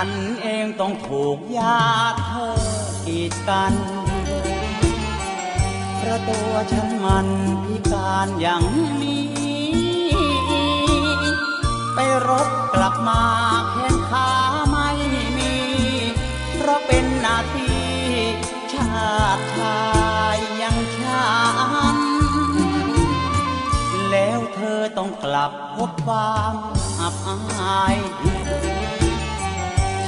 ฉันเองต้องถูกญาติเธอกีดกันเพราะตัวฉันมันพิการอย่างนี้ ไปรบกลับมาแขนขาไม่มี เพราะเป็นหน้าที่ชาติชายยังฉันแล้วเธอต้องกลับพบความอับอาย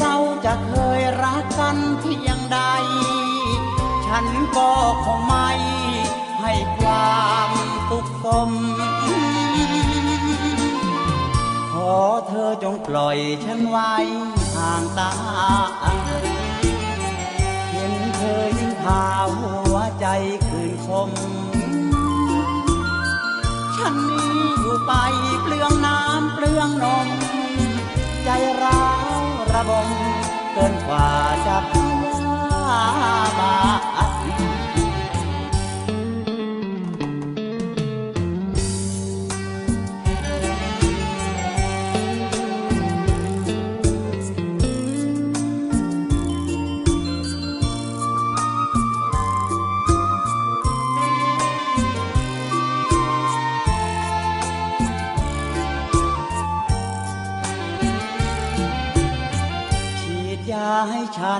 เราจะเคยรักกันเพียงใด ฉันก็คงไม่ให้ความสุขสม ขอเธอจงปล่อยฉันไว้ห่างตา เห็นเธอยิ่งพาหัวใจคืนคม ฉันนี้อยู่ไปเปลืองน้ำเปลืองนมใจร้าว ระบมเกินกว่าจะพยามา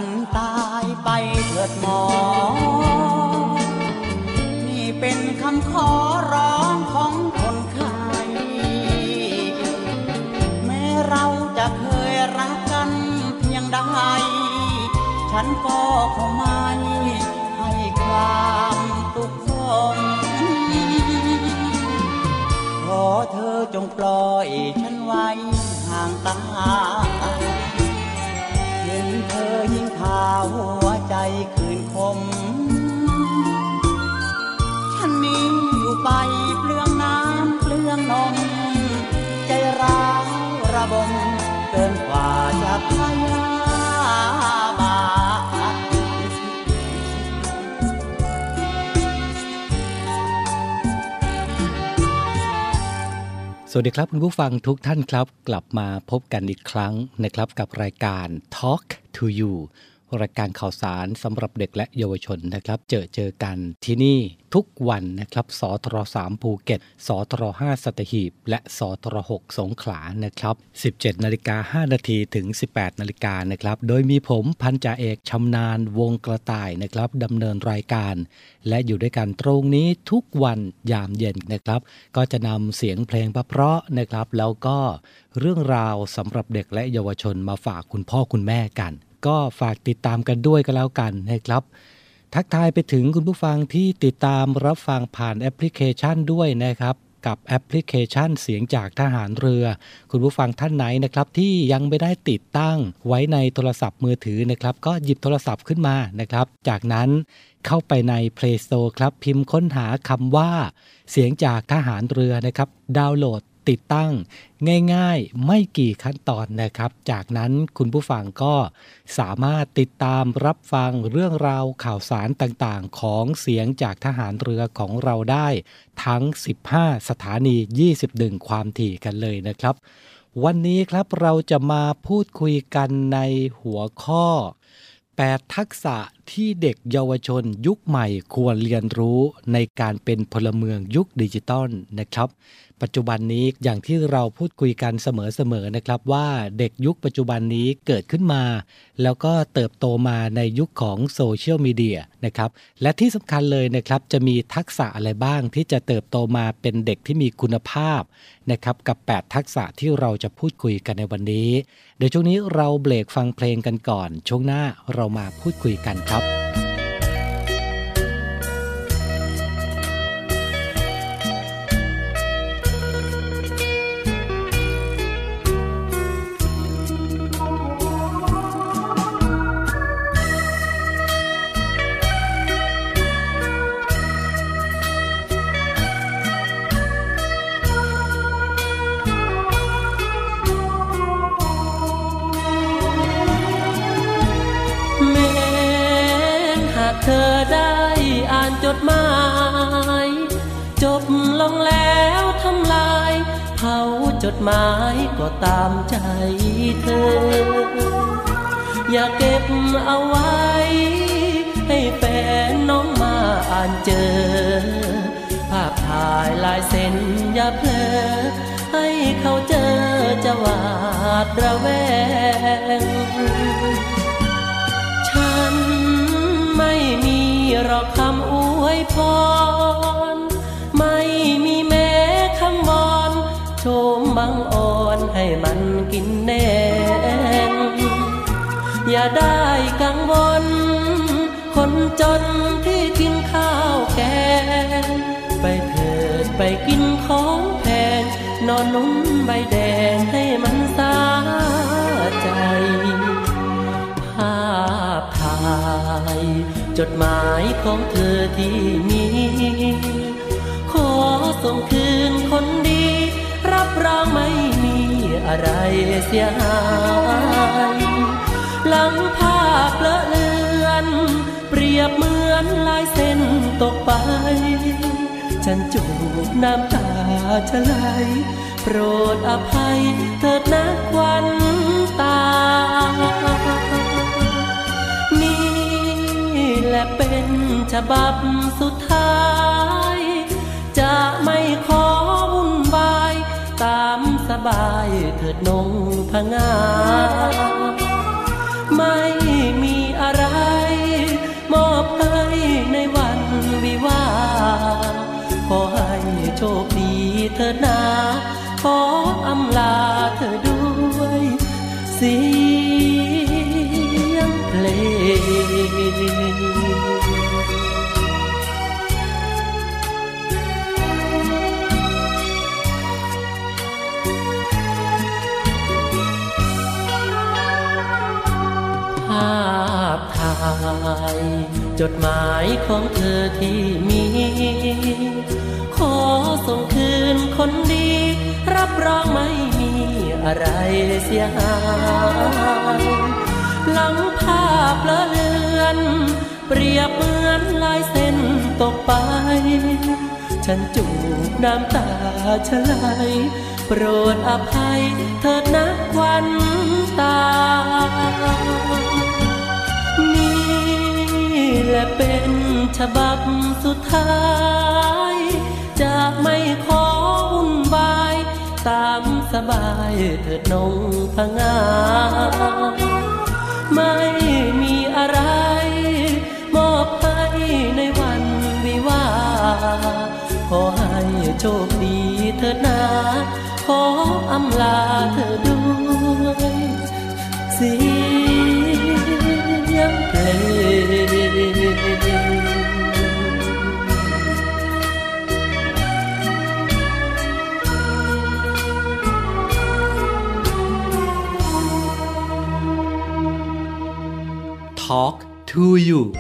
ันตายไปเถิดหมอ นี่เป็นคำขอร้องของคนไข้แม้เราจะเคยรักกันเพียงใด ฉันก็คงไม่ให้ความสุขสมขอเธอจงปล่อยฉันไว้ห่างตาเห็นเธอยิาหัวใจคืนคม ฉันนี้อยู่ไปเปลืองน้ำเปลืองนม ใจร้าวระบมเกินกว่าจะพยาบาสวัสดีครับ คุณผู้ฟังทุกท่านครับ กลับมาพบกันอีกครั้งนะครับกับรายการ Talk to You รายการข่าวสารสำหรับเด็กและเยาวชนนะครับ เจอเจอกันที่นี่ทุกวันนะครับสทร3ภูเก็ตสทร5สัตหีบ และสทร6สงขลานะครับ 17นาฬิกา5นาทีถึง 18นาฬิกานะครับ โดยมีผมพันจ่าเอกชำนาญวงกระต่ายนะครับดำเนินรายการ และอยู่ด้วยกันตรงนี้ทุกวันยามเย็นนะครับ ก็จะนำเสียงเพลงเพราะนะครับ แล้วก็เรื่องราวสำหรับเด็กและเยาวชนมาฝากคุณพ่อคุณแม่กัน ก็ฝากติดตามกันด้วยก็แล้วกันนะครับ ทักทายไปถึงคุณผู้ฟังที่ติดตามรับฟังผ่านแอปพลิเคชันด้วยนะครับกับแอปพลิเคชันเสียงจากทหารเรือ คุณผู้ฟังท่านไหนนะครับที่ยังไม่ได้ติดตั้งไว้ในโทรศัพท์มือถือนะครับ ก็หยิบโทรศัพท์ขึ้นมานะครับ จากนั้นเข้าไปใน Play Store ครับ พิมพ์ค้นหาคำว่า เสียงจากทหารเรือนะครับ ดาวน์โหลด ติดตั้งง่ายๆ ไม่กี่ขั้นตอนนะครับ จากนั้นคุณผู้ฟังก็สามารถติดตามรับฟังเรื่องราวข่าวสารต่างๆ ของเสียงจากทหารเรือของเราได้ทั้ง 15 สถานี 21 ความถี่กันเลยนะครับ วันนี้ครับเราจะมาพูดคุยกันในหัวข้อ 8 ทักษะที่เด็กเยาวชนยุคใหม่ควรเรียนรู้ในการเป็นพลเมืองยุคดิจิตอลนะครับ ปัจจุบันนี้อย่างที่เราพูดคุยกันเสมอๆนะครับ ว่าเด็กยุคปัจจุบันนี้เกิดขึ้นมา แล้วก็เติบโตมาในยุคของโซเชียลมีเดียนะครับและที่สำคัญเลยนะครับจะมีทักษะอะไรบ้างที่จะเติบโตมาเป็นเด็กที่มีคุณภาพนะครับกับ 8 ทักษะที่เราจะพูดคุยกันในวันนี้ เดี๋ยวช่วงนี้เราเบรกฟังเพลงกันก่อน ช่วงหน้าเรามาพูดคุยกันครับ ดหมายก็ตามใจเธอ อย่าเก็บเอาไว้ ให้แฟนน้องมาอ่านเจอ ภาพถ่ายลายเส้นอย่าเพลอให้เขาเจอจะหวาดระแวง ฉันไม่มีหรอกคำอวยพร ให้มันกินแน่งอย่าได้กังวล คนจนที่กินข้าวแกง ไปเถิดไปกินของแพง นอนนุ่มใบแดงให้มันสาใจ ภาพถ่าย จดหมายของเธอที่มีขอส่งคืนคนดี รับรองไม่ อะไรเสียหายหลังภาพเลอะเลือน เปรียบเหมือนลายเส้นตกไป ฉันจูบน้ำตาจะไหลโปรดอภัยเถิดนะควันตา นี่แหละเป็นฉบับสุดท้าย สบายเถิดนงพงา ไม่มีอะไร มอบให้ในวันวิวา ขอให้โชคดีเถิดนา ขออำลาเธอด้วยสีายจดหมายของเธอที่มี ขอส่งคืนคนดี รับรองไม่มีอะไรเสียหายหลังภาพละเลือน เปรียบเหมือนลายเส้นตกไป ฉันจูบน้ำตาชะไหลโปรดอภัยเถิดนักวันตา เป็นฉบับสุดท้าย จะไม่ขอวุ่นวาย ตามสบายเถิดนงพงาไม่มีอะไร มอบให้ในวันวิวาขอให้โชคดีเถิดนาขออำลาเธอด้วยสี ยงเพลง Talk to you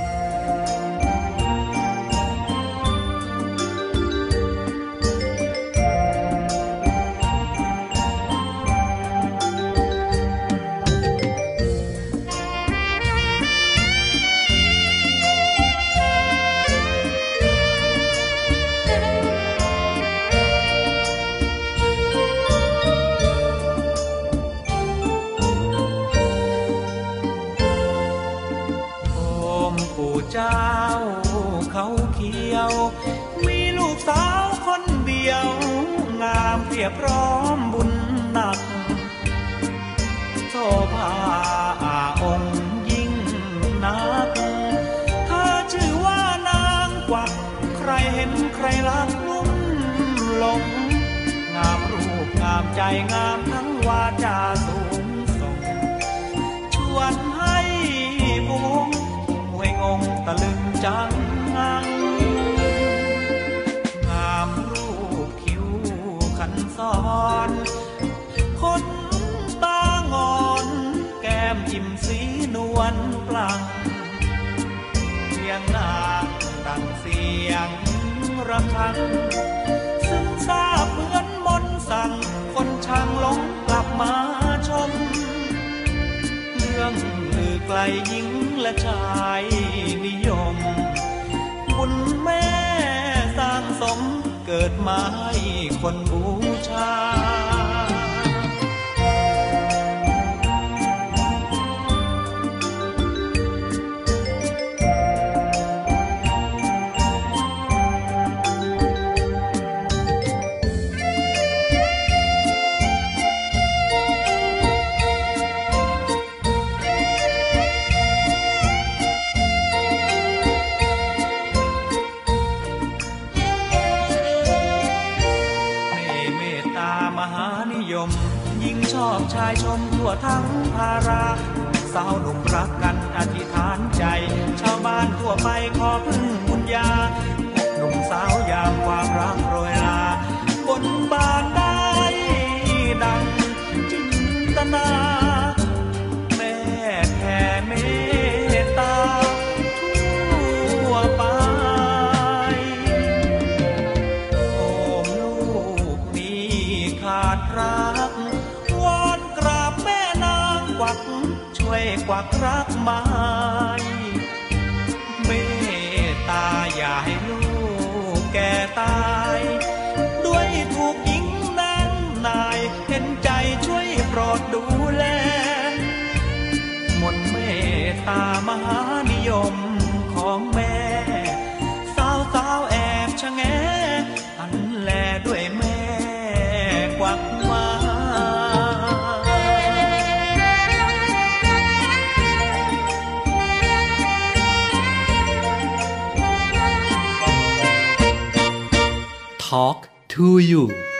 ใจงามทั้งวาจาสูงส่ง ชวนให้พวงหวยงงตะลึงจังงัง งามรูปคิ้วขันซ้อนคนตางอน แก้มจิ้มสีนวลปลังเสียงนางดังเสียงระฆังซึ่งทราบเหมือนมนสั่ง คนช่างหลงกลับมาชม เรื่องลือไกลหญิงและชายนิยมบุญแม่สร้างสมเกิดมาให้คนบูชาายชมทั่วทั้งภาราสาวหนุ่มรักกันอธิษฐานใจ ชาวบ้านทั่วไปขอพึ่งบุญญาหนุ่มสาวยามความรักโรยลาบนบานได้ดังจินตนาแม่แผ่เมตตาทั่วไปโอมลูกนี้ขาดรัก ช่วยกวักรักไม้เมตตาอย่าให้ลูกแก่ตาย ด้วยถูกหญิงนั้นนายเห็นใจช่วยโปรดดูแล มนเมตตามหานิยมของแม่ to you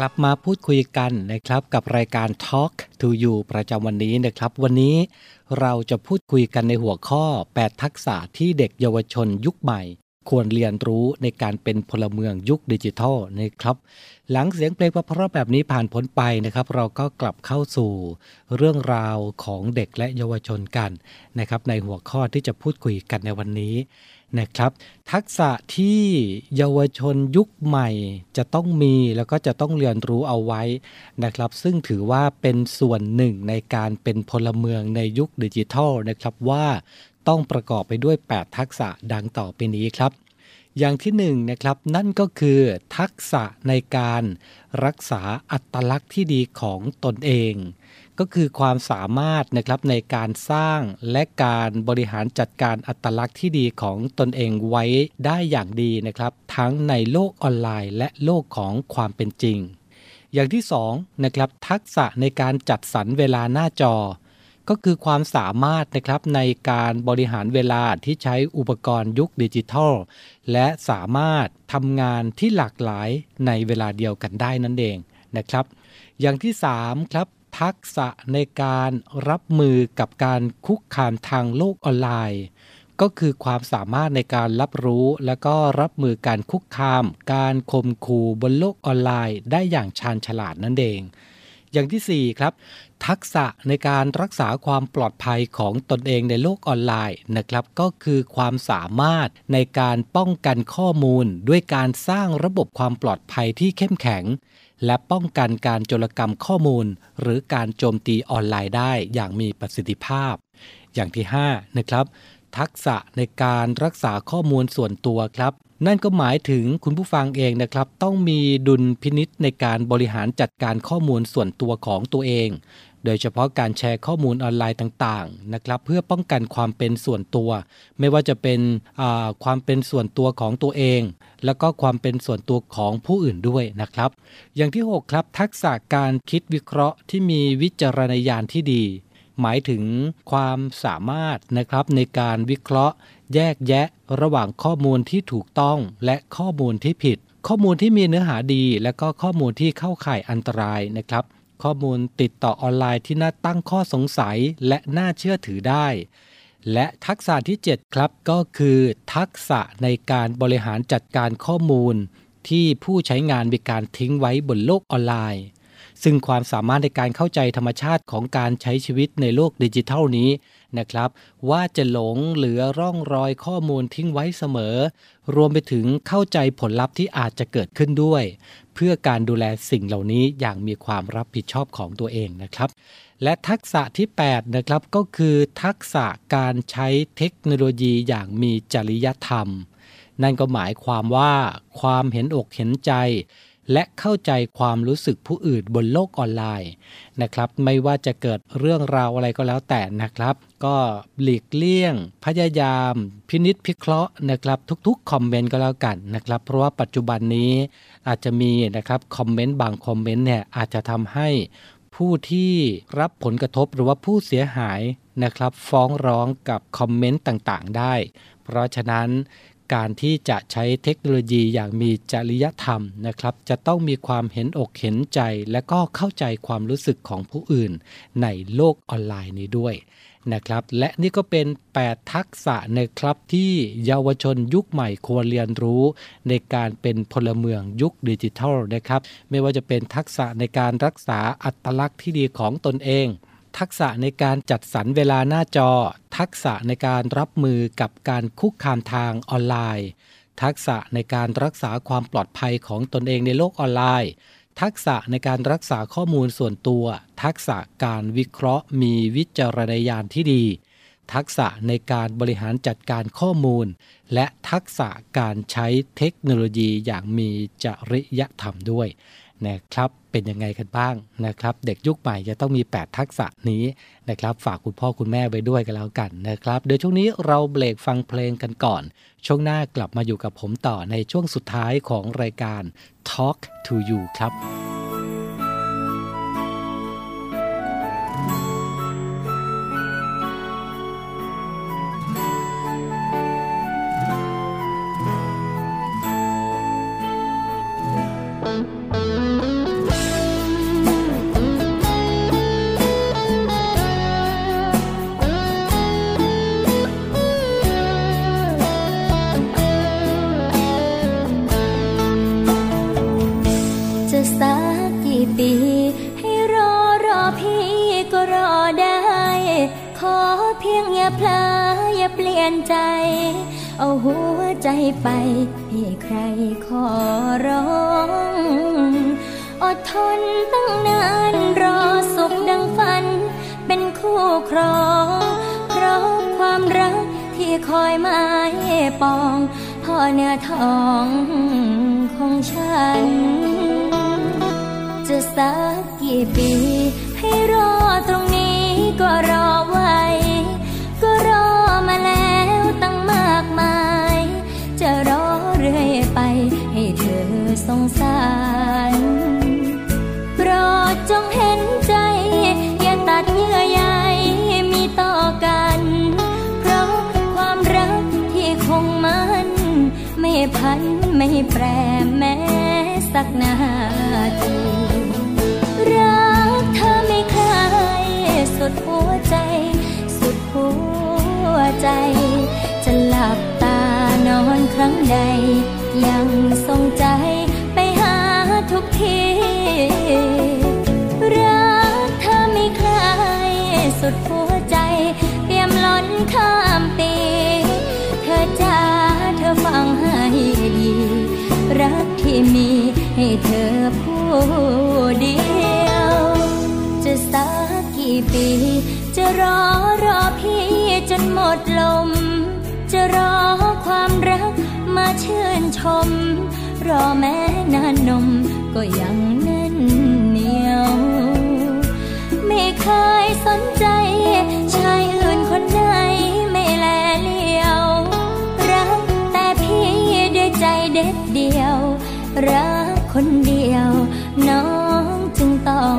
กลับมาพูดคุยกันนะครับกับรายการ Talk to You ประจำวันนี้นะครับ วันนี้เราจะพูดคุยกันในหัวข้อ 8 ทักษะที่เด็กเยาวชนยุคใหม่ ควรเรียนรู้ในการเป็นพลเมืองยุคดิจิทัลนะครับ หลังเสียงเพลงเพราะแบบนี้ผ่านพ้นไปนะครับ เราก็กลับเข้าสู่เรื่องราวของเด็กและเยาวชนกันนะครับ ในหัวข้อที่จะพูดคุยกันในวันนี้ นะครับ ทักษะที่เยาวชนยุคใหม่จะต้องมีแล้วก็จะต้องเรียนรู้เอาไว้นะครับ ซึ่งถือว่าเป็นส่วนหนึ่งในการเป็นพลเมืองในยุคดิจิทัลนะครับว่าต้องประกอบไปด้วย 8 ทักษะดังต่อไปนี้ครับ อย่างที่หนึ่งนะครับนั่นก็คือทักษะในการรักษาอัตลักษณ์ที่ดีของตนเอง ก็คือความสามารถนะครับในการสร้างและการบริหารจัดการอัตลักษณ์ที่ดีของตนเองไว้ได้อย่างดีนะครับ ทั้งในโลกออนไลน์ และโลกของความเป็นจริง อย่างที่สองนะครับทักษะในการจัดสรรเวลาหน้าจอ ก็คือความสามารถนะครับในการบริหารเวลาที่ใช้อุปกรณ์ยุคดิจิทัล และสามารถทำงานที่หลากหลายในเวลาเดียวกันได้นั่นเองนะครับ อย่างที่3ครับ ทักษะในการรับมือกับการคุกคามทางโลกออนไลน์ ก็คือความสามารถในการรับรู้ และก็รับมือการคุกคาม การข่มขู่บนโลกออนไลน์ ได้อย่างชาญฉลาดนั่นเอง อย่างที่ 4 ครับ ทักษะในการรักษาความปลอดภัยของตนเองในโลกออนไลน์นะครับ ก็คือความสามารถในการป้องกันข้อมูล ด้วยการสร้างระบบความปลอดภัยที่เข้มแข็ง และป้องกันการโจรกรรมข้อมูล หรือการโจมตีออนไลน์ได้อย่างมีประสิทธิภาพ อย่างที่ 5 นะครับ ทักษะในการรักษาข้อมูลส่วนตัวครับ นั่นก็หมายถึงคุณผู้ฟังเองนะครับ ต้องมีดุลพินิษในการบริหารจัดการข้อมูลส่วนตัวของตัวเอง โดยเฉพาะการแชร์ข้อมูลออนไลน์ต่างๆนะครับ เพื่อป้องกันความเป็นส่วนตัว ไม่ว่าจะเป็นความเป็นส่วนตัวของตัวเอง แล้วก็ความเป็นส่วนตัวของผู้อื่นด้วยนะครับ อย่างที่ 6 ครับ ทักษะการคิดวิเคราะห์ที่มีวิจารณญาณที่ดี หมายถึงความสามารถนะครับในการวิเคราะห์ แยกแยะ ระหว่างข้อมูลที่ถูกต้องและข้อมูลที่ผิด ข้อมูลที่มีเนื้อหาดี และก็ข้อมูลที่เข้าข่ายอันตรายนะครับ ข้อมูลติดต่อออนไลน์ที่น่าตั้งข้อสงสัยและน่าเชื่อถือได้ และทักษะที่ 7 ครับก็คือทักษะในการบริหารจัดการข้อมูล ที่ผู้ใช้งานมีการทิ้งไว้บนโลกออนไลน์ ซึ่งความสามารถในการเข้าใจธรรมชาติของการใช้ชีวิตในโลกดิจิทัลนี้นะครับ ว่าจะหลงเหลือร่องรอยข้อมูลทิ้งไว้เสมอ รวมไปถึงเข้าใจผลลัพธ์ที่อาจจะเกิดขึ้นด้วย เพื่อการดูแลสิ่งเหล่านี้อย่างมีความรับผิดชอบของตัวเองนะครับ และทักษะที่ 8 นะครับก็คือทักษะการใช้เทคโนโลยีอย่างมีจริยธรรม นั่นก็หมายความว่าความเห็นอกเห็นใจ และเข้าใจความรู้สึกผู้อื่นบนโลกออนไลน์นะครับ ไม่ว่าจะเกิดเรื่องราวอะไรก็แล้วแต่นะครับ ก็หลีกเลี่ยง พยายาม พินิษพิเคราะห์นะครับทุกๆคอมเมนต์ก็แล้วกันนะครับ เพราะว่าปัจจุบันนี้อาจจะมีนะครับคอมเมนต์บางคอมเมนต์เนี่ยอาจจะทำให้ ผู้ที่รับผลกระทบหรือว่าผู้เสียหายนะครับ ฟ้องร้องกับคอมเมนต์ต่างๆ ได้ เพราะฉะนั้นการที่จะใช้เทคโนโลยีอย่างมีจริยธรรมนะครับ จะต้องมีความเห็นอกเห็นใจ และก็เข้าใจความรู้สึกของผู้อื่นในโลกออนไลน์นี้ด้วย นะครับ และนี่ก็เป็น 8 ทักษะนะครับที่เยาวชนยุคใหม่ควรเรียนรู้ ในการเป็นพลเมืองยุคดิจิทัลนะครับ ไม่ว่าจะเป็นทักษะในการรักษาอัตลักษณ์ที่ดีของตนเอง ทักษะในการจัดสรรเวลาหน้าจอ ทักษะในการรับมือกับการคุกคามทางออนไลน์ ทักษะในการรักษาความปลอดภัยของตนเองในโลกออนไลน์ ทักษะในการรักษาข้อมูลส่วนตัว ทักษะการวิเคราะห์ มีวิจารณญาณที่ดี ทักษะในการบริหารจัดการข้อมูล และทักษะการใช้เทคโนโลยีอย่างมีจริยธรรมด้วยนะครับ เป็นยังไงกันบ้างนะครับ เด็กยุคใหม่จะต้องมี 8 ทักษะนี้นะครับ ฝากคุณพ่อคุณแม่ไปด้วยกันแล้วกันนะครับ เดี๋ยวช่วงนี้เราเบรกฟังเพลงกันก่อน ช่วงหน้ากลับมาอยู่กับผมต่อในช่วงสุดท้ายของรายการ Talk to You ครับ เอาหัวใจไปให้ใครขอร้อง อดทนตั้งนานรอสุขดังฝัน เป็นคู่ครอง เพราะความรักที่คอยมายปองพ่อเนื้อทองของฉัน จะสักกี่ปี ให้รอตรงนี้ก็รอไว้ งสารโปรดจงเห็นใจ อย่าตัดเยื่อใยมีต่อกัน เพราะความรักที่คงมัน ไม่พันไม่แปรแม้สักนาทีรักเธอไม่เคยสุดหัวใจ สุดหัวใจ จะหลับตานอนครั้งใดยังทรงใจ ทุกทีรักเธอไม่เคยสุดหัวใจเตรียมล้นข้ามปี เธอจ้าเธอฟังให้ดี รักที่มีให้เธอผู้เดียว จะสักกี่ปี จะรอรอพี่จนหมดลม จะรอความรักมาชื่นชม รอแม้นานนม ก็ยังแน่นเหนียว ไม่เคยสนใจ ชายอื่นคนไหนไม่แลเลียว รักแต่พี่ด้วยใจเด็ดเดียว รักคนเดียว น้องจึงต้อง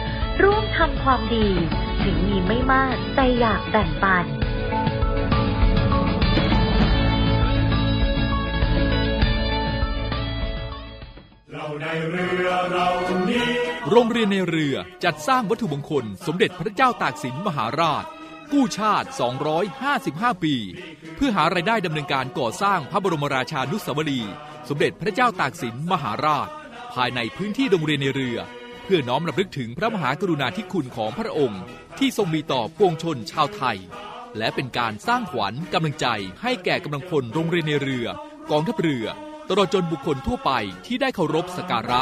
ร่วมทำความดี ถึงมีไม่มากแต่อยากแบ่งปันโรงเรียนในเรือจัดสร้างวัตถุมงคล สมเด็จพระเจ้าตากสินมหาราช กู้ชาติ 255 ปี เพื่อหารายได้ดำเนินการก่อสร้างพระบรมราชานุสาวรีย์สมเด็จพระเจ้าตากสินมหาราช ภายในพื้นที่โรงเรียนในเรือ เพื่อน้อมรำลึกถึงพระมหากรุณาธิคุณของพระองค์ ที่ทรงมีต่อปวงชนชาวไทย และเป็นการสร้างขวัญกำลังใจให้แก่กำลังพลโรงเรียนในเรือ กองทัพเรือ ตลอดจนบุคคลทั่วไปที่ได้เคารพสักการะ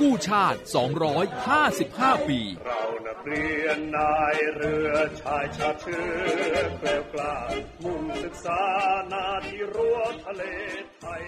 กู้ชาติ 255 ปี เรานักเรียนนายเรือชายชาเชื้อเกลียวกล้ามุ่งศึกษานาที่รั้วทะเลไทย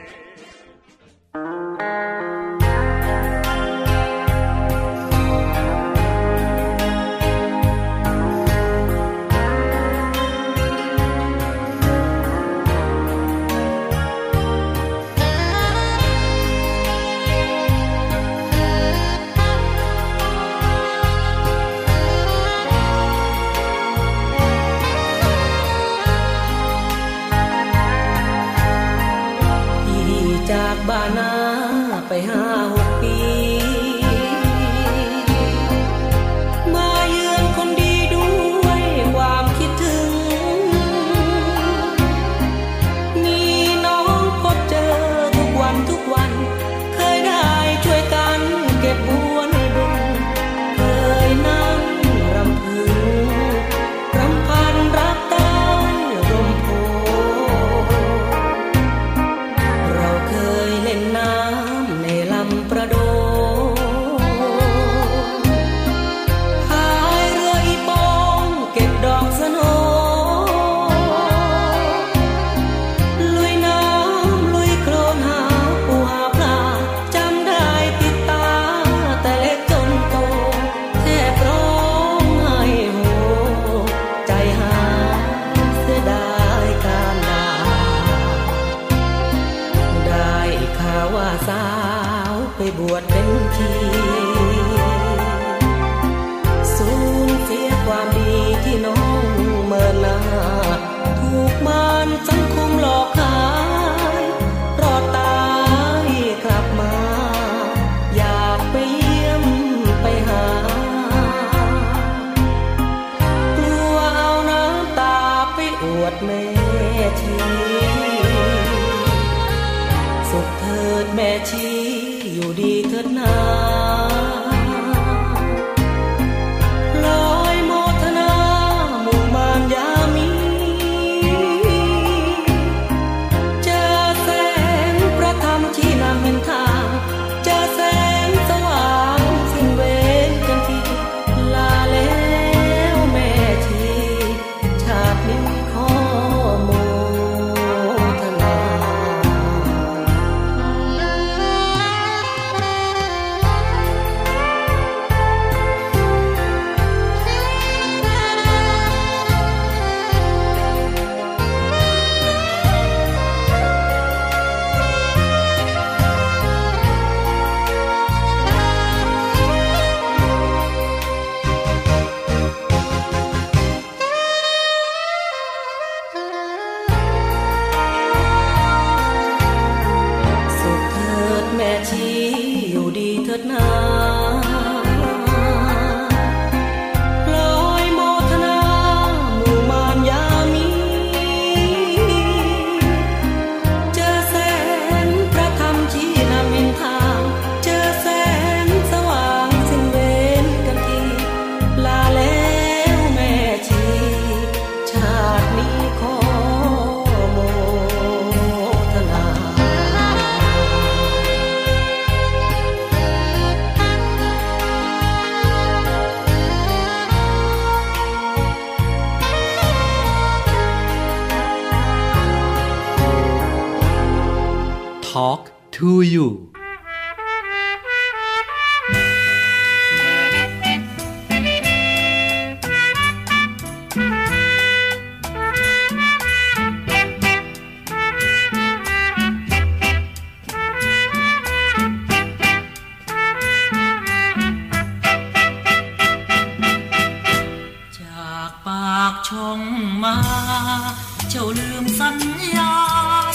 เจ้าลืมสัญญา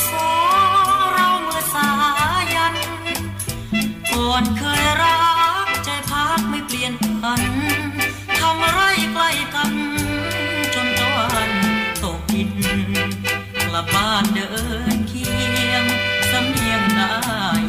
สอเราเมื่อสายัน ก่อนเคยรักใจพักไม่เปลี่ยนพันทำไรใกล้กัน จนตะวันตกดิน กลับบ้านเดินเคียงสำเนียงได้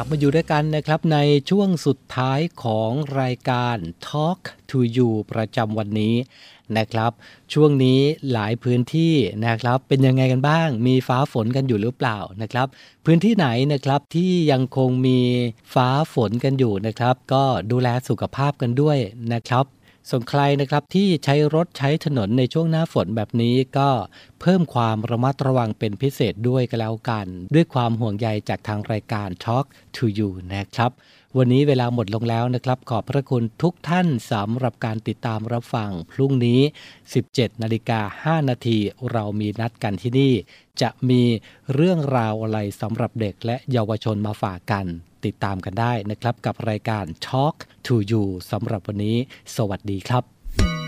ับมาอยู่ด้วยกันนะครับในช่วงสุดท้ายของรายการ Talk to You ประจำวันนี้นะครับ ช่วงนี้หลายพื้นที่นะครับ เป็นยังไงกันบ้าง มีฟ้าฝนกันอยู่หรือเปล่านะครับ พื้นที่ไหนนะครับที่ยังคงมีฟ้าฝนกันอยู่นะครับ ก็ดูแลสุขภาพกันด้วยนะครับ ส่วนใครนะครับที่ใช้รถใช้ถนนในช่วงหน้าฝนแบบนี้ก็เพิ่มความระมัดระวังเป็นพิเศษด้วยกันแล้วกัน ด้วยความห่วงใยจากทางรายการ Talk to You นะครับ วันนี้เวลาหมดลงแล้วนะครับ ขอบพระคุณทุกท่านสำหรับการติดตามรับฟัง พรุ่งนี้ 17นาฬิกา5นาทีเรามีนัดกันที่นี่ จะมีเรื่องราวอะไรสำหรับเด็กและเยาวชนมาฝากกัน ติดตามกันได้นะครับ กับรายการ Talk to You สำหรับวันนี้ สวัสดีครับ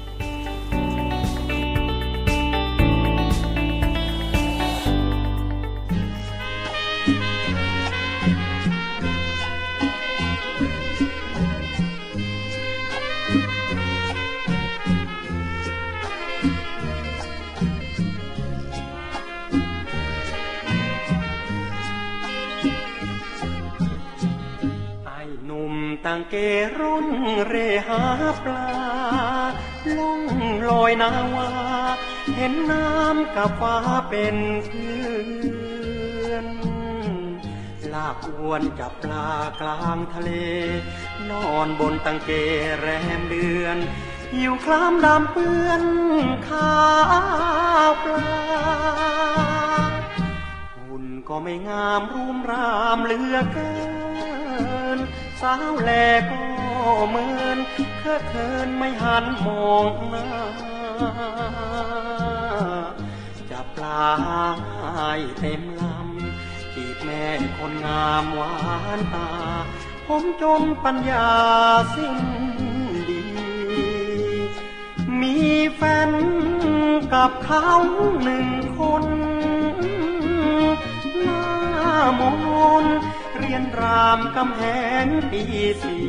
ยังเกร่นเรหาปลาล่องลอยนาวา เห็นน้ำกับฟ้าเป็นเพื่อนลากอวนจับปลากลางทะเล นอนบนตังเกแรมเดือนหิวคลามดำเปื้อนข้าวปลาหุ่นก็ไม่งามรูมรามเหลือเกิน สาวแลก็เหมือนเคอะเคินไม่หันมองหน้าจับปลาให้เต็มลำจีบแม่คนงามหวานตา ผมจนปัญญาสิ้นดี มีแฟนกับเขาหนึ่งคนหน้ามน ยนรามกำแหงปีสี่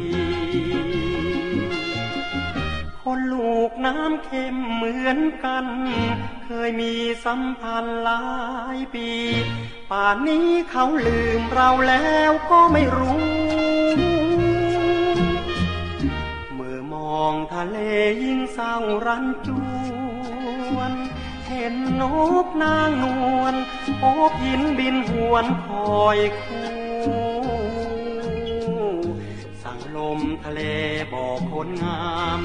คนลูกน้ำเค็มเหมือนกัน เคยมีสัมพันธ์หลายปี ป่านนี้เขาลืมเราแล้วก็ไม่รู้เมื่อมองทะเลยิ่งเศร้ารันจวน เห็นนกนางนวลโอบหินบินหวนคอยคู่ มทะเลบอกคนงาม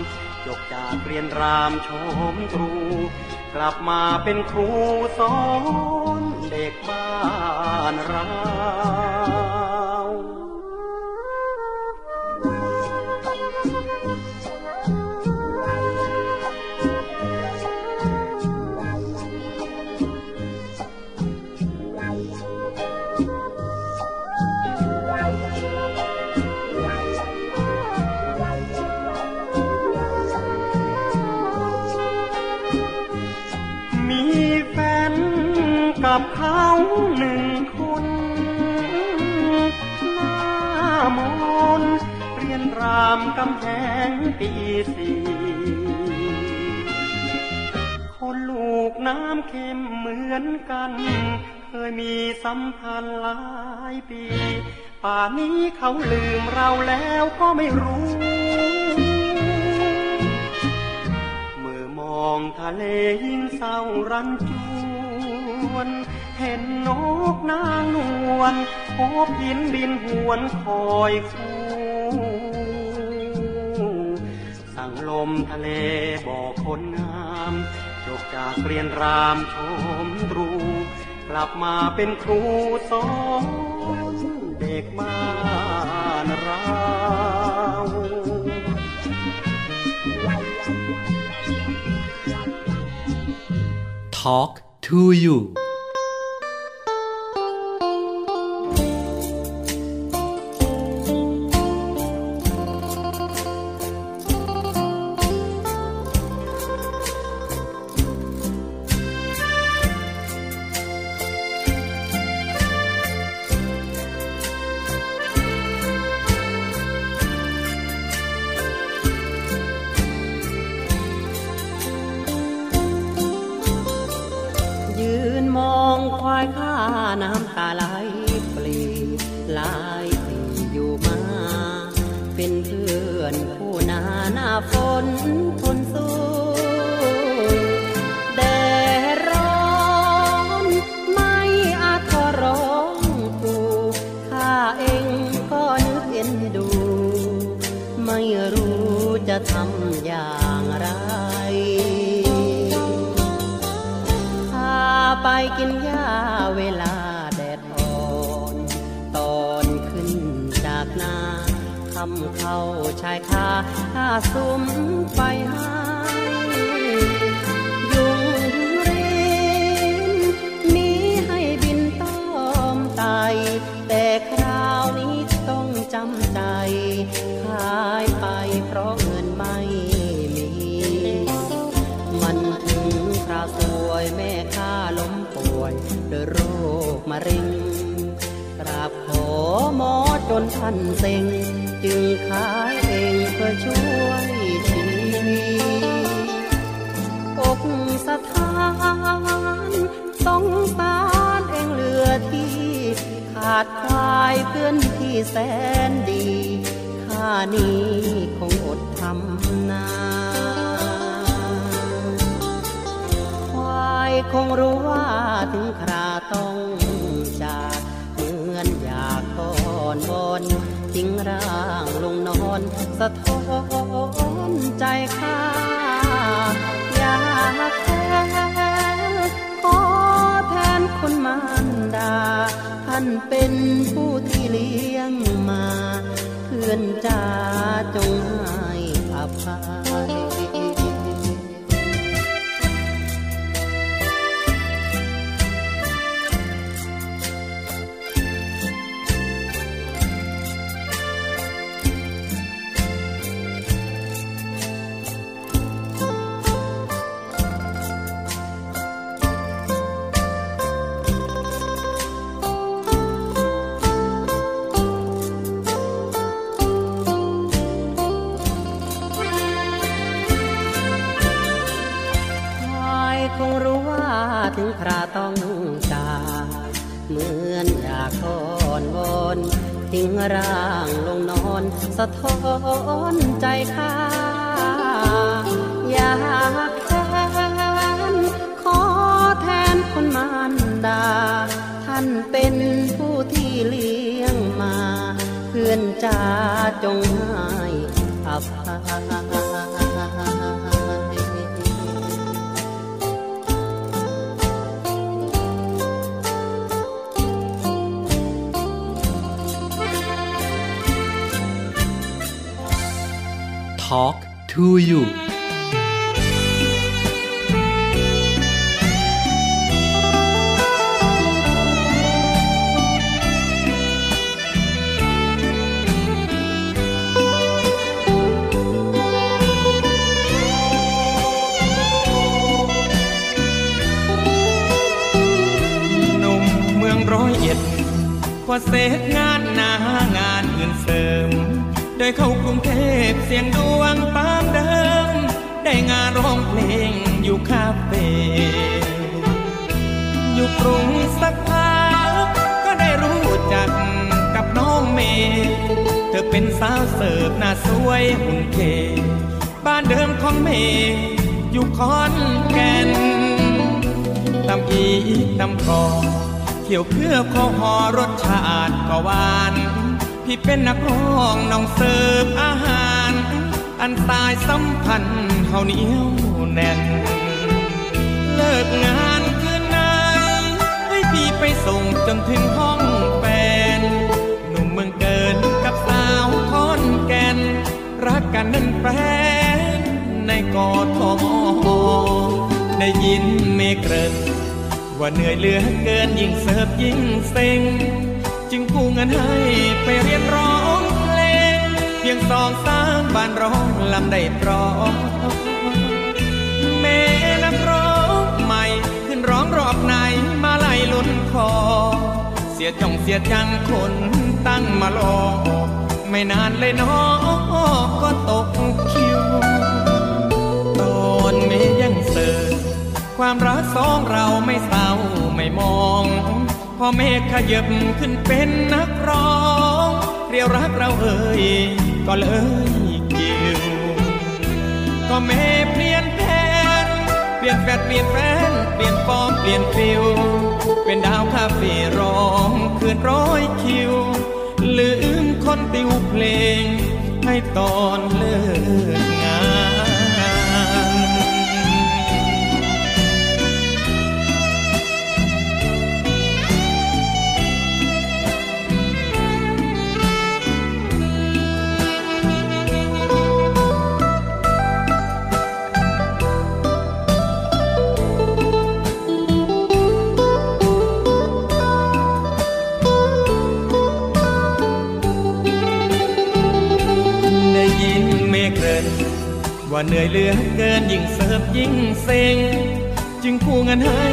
จบจากเรียนรามชมตรู กลับมาเป็นครูสอนเด็กบ้านเราามกำแพงปีสี่คนลูกน้ำเค็มเหมือนกัน เคยมีสัมพันธ์หลายปี ป่านนี้เขาลืมเราแล้วก็ไม่รู้ เมื่อมองทะเลยิ่งเศร้ารันจวนเห็นนกนางนวลโอบหินบินหวนคอยคู่ ลมทะเลบอกคนงามจบจากเรียนรามชมรูกลับมาเป็นครูสอนเด็กบ้านเรา Talk to you คงรู้ว่าถึงคราต้องจากเหมือนอยากก่อนวอนทิ้งร่างลงนอน สะท้อนใจข้าอยากแทนขอแทนคนมารดา ท่านเป็นผู้ที่เลี้ยงมา เพื่อนจ้าจงให้อภัย ต้องจากเหมือนอยากทอนวอนทิ้งร่างลงนอน สะท้อนใจข้าอยากแทนขอแทนคนมารดา ท่านเป็นผู้ที่เลี้ยงมา เพื่อนจ้าจงให้อภัย Talk to you หนุ่มเมืองร้อยเอ็ดพอเสร็จงานหน ได้เข้ากรุงเทพเสียงดวงตามเดิม ได้งานร้องเพลงอยู่คาเฟ่อยู่กรุงสักพักก็ได้รู้จักกับน้องเมย์เธอเป็นสาวเสิร์ฟหน้าสวยหุ่นเค บ้านเดิมของเมย์อยู่คอนแก่นตำอีตำคอเที่ยวเพื่อขอหอรสชาติก็หวาน พี่เป็นนักร้องน้องเสิร์ฟอาหาร อันสายสัมพันธ์เฮาเหนียวแน่น เลิกงานคืนนั้นให้พี่ไปส่งจนถึงห้องแฟนหนุ่มเมืองเกินกับสาวคอนแก่น รักกันนั่นแฟนในกอทมได้ยินเมเกรินว่าเหนื่อยเหลือเกินยิ่งเสิร์ฟยิ่งเซ็ง กู้เงินให้ไปเรียนร้องเพลง เพียงสองสามบานร้องลำได้เพรอแม่นักร้องใหม่ ขึ้นร้องรอบไหนมาไล่ลุ้นคอ เสียจ่องเสียจังคนตั้งมารอไม่นานเลยน้องก็ตกคิว ตอนเมยังเสิร์ความรักสองเราไม่เศร้าไม่มอง พอเมฆขยับขึ้นเป็นนักร้อง เรียวรักเราเอ่ยก็เลยกิวก็เมฆเปลี่ยนแผนเปลี่ยนแฟดเปลี่ยนแฟนเปลี่ยนฟอร์มเปลี่ยนฟิลเป็นดาวคาเฟ่ร้องคืนร้อยคิวลืมคนติวเพลงให้ตอนเลิก ว่าเหนื่อยเหลือเกินยิ่งเสิร์ฟยิ่งเซ็ง จึงคู่เงินให้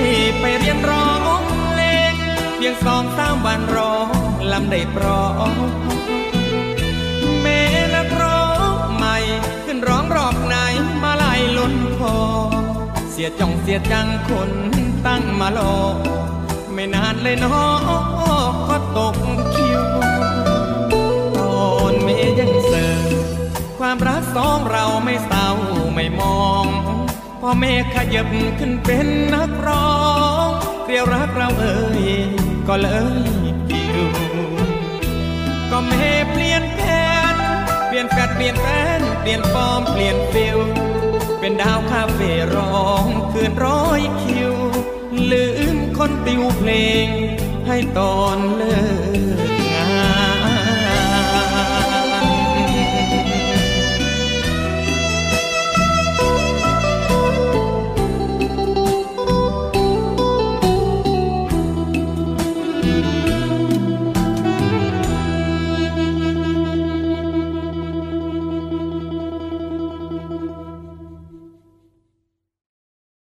ไปเรียนร้องเพลงเพียงสองสามวันร้องลำได้ปรองแม่นักร้องใหม่ ขึ้นร้องรอบไหนมาไล่ล้นคอ เสียจ้องเสียจังคนตั้งมาโลอไม่นานเลยนาะก็ตกคิวตอนเมย์ยังเสิร์ฟ ความรักสองเราไม่เศร้าไม่มองพอเมฆขยับขึ้นเป็นนักร้องเกลียวรักเราเอ่ยก็เลยปิวก็เมย์เปลี่ยนแผนเปลี่ยนแฟดเปลี่ยนแฟนเปลี่ยนฟอร์มเปลี่ยนฟิลเป็นดาวคาเฟ่ร้องคืนร้อยคิวลืมคนติวเพลงให้ตอนเลิก